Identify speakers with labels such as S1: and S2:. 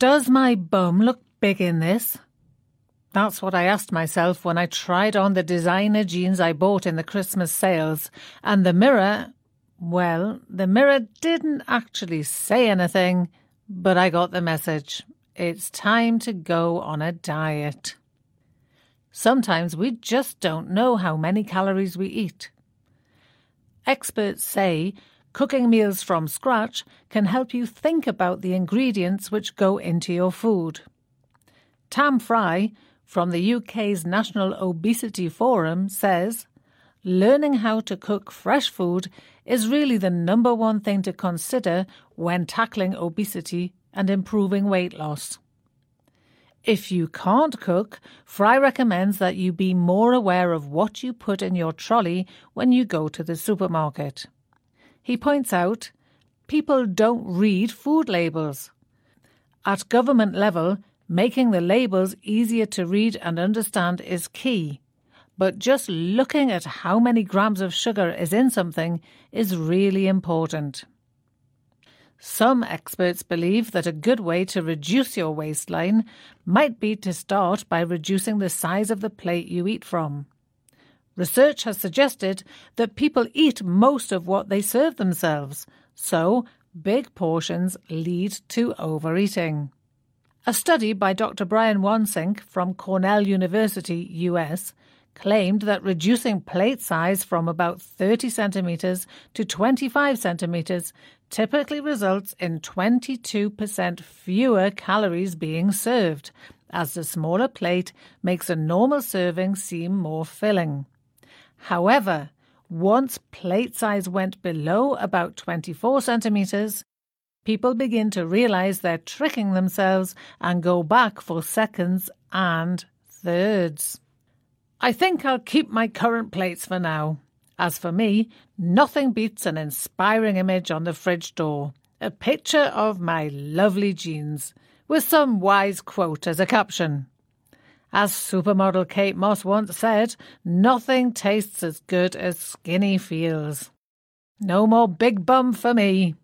S1: Does my bum look big in this? That's what I asked myself when I tried on the designer jeans I bought in the Christmas sales, and the mirror, well, the mirror didn't actually say anything, but I got the message. It's time to go on a diet. Sometimes we just don't know how many calories we eat. Experts say cooking meals from scratch can help you think about the ingredients which go into your food. Tam Fry, from the UK's National Obesity Forum, says learning how to cook fresh food is really the number one thing to consider when tackling obesity and improving weight loss. If you can't cook, Fry recommends that you be more aware of what you put in your trolley when you go to the supermarket. He points out people don't read food labels. At government level, making the labels easier to read and understand is key. But just looking at how many grams of sugar is in something is really important. Some experts believe that a good way to reduce your waistline might be to start by reducing the size of the plate you eat from. Research has suggested that people eat most of what they serve themselves, so big portions lead to overeating. A study by Dr. Brian Wansink from Cornell University, US, claimed that reducing plate size from about 30 centimeters to 25 centimeters typically results in 22% fewer calories being served, as the smaller plate makes a normal serving seem more filling. However, once plate size went below about 24 centimeters, people begin to realize they're tricking themselves and go back for seconds and thirds. I think I'll keep my current plates for now. As for me, nothing beats an inspiring image on the fridge door a picture of my lovely jeans, with some wise quote as a caption. As supermodel Kate Moss once said, nothing tastes as good as skinny feels. No more big bum for me.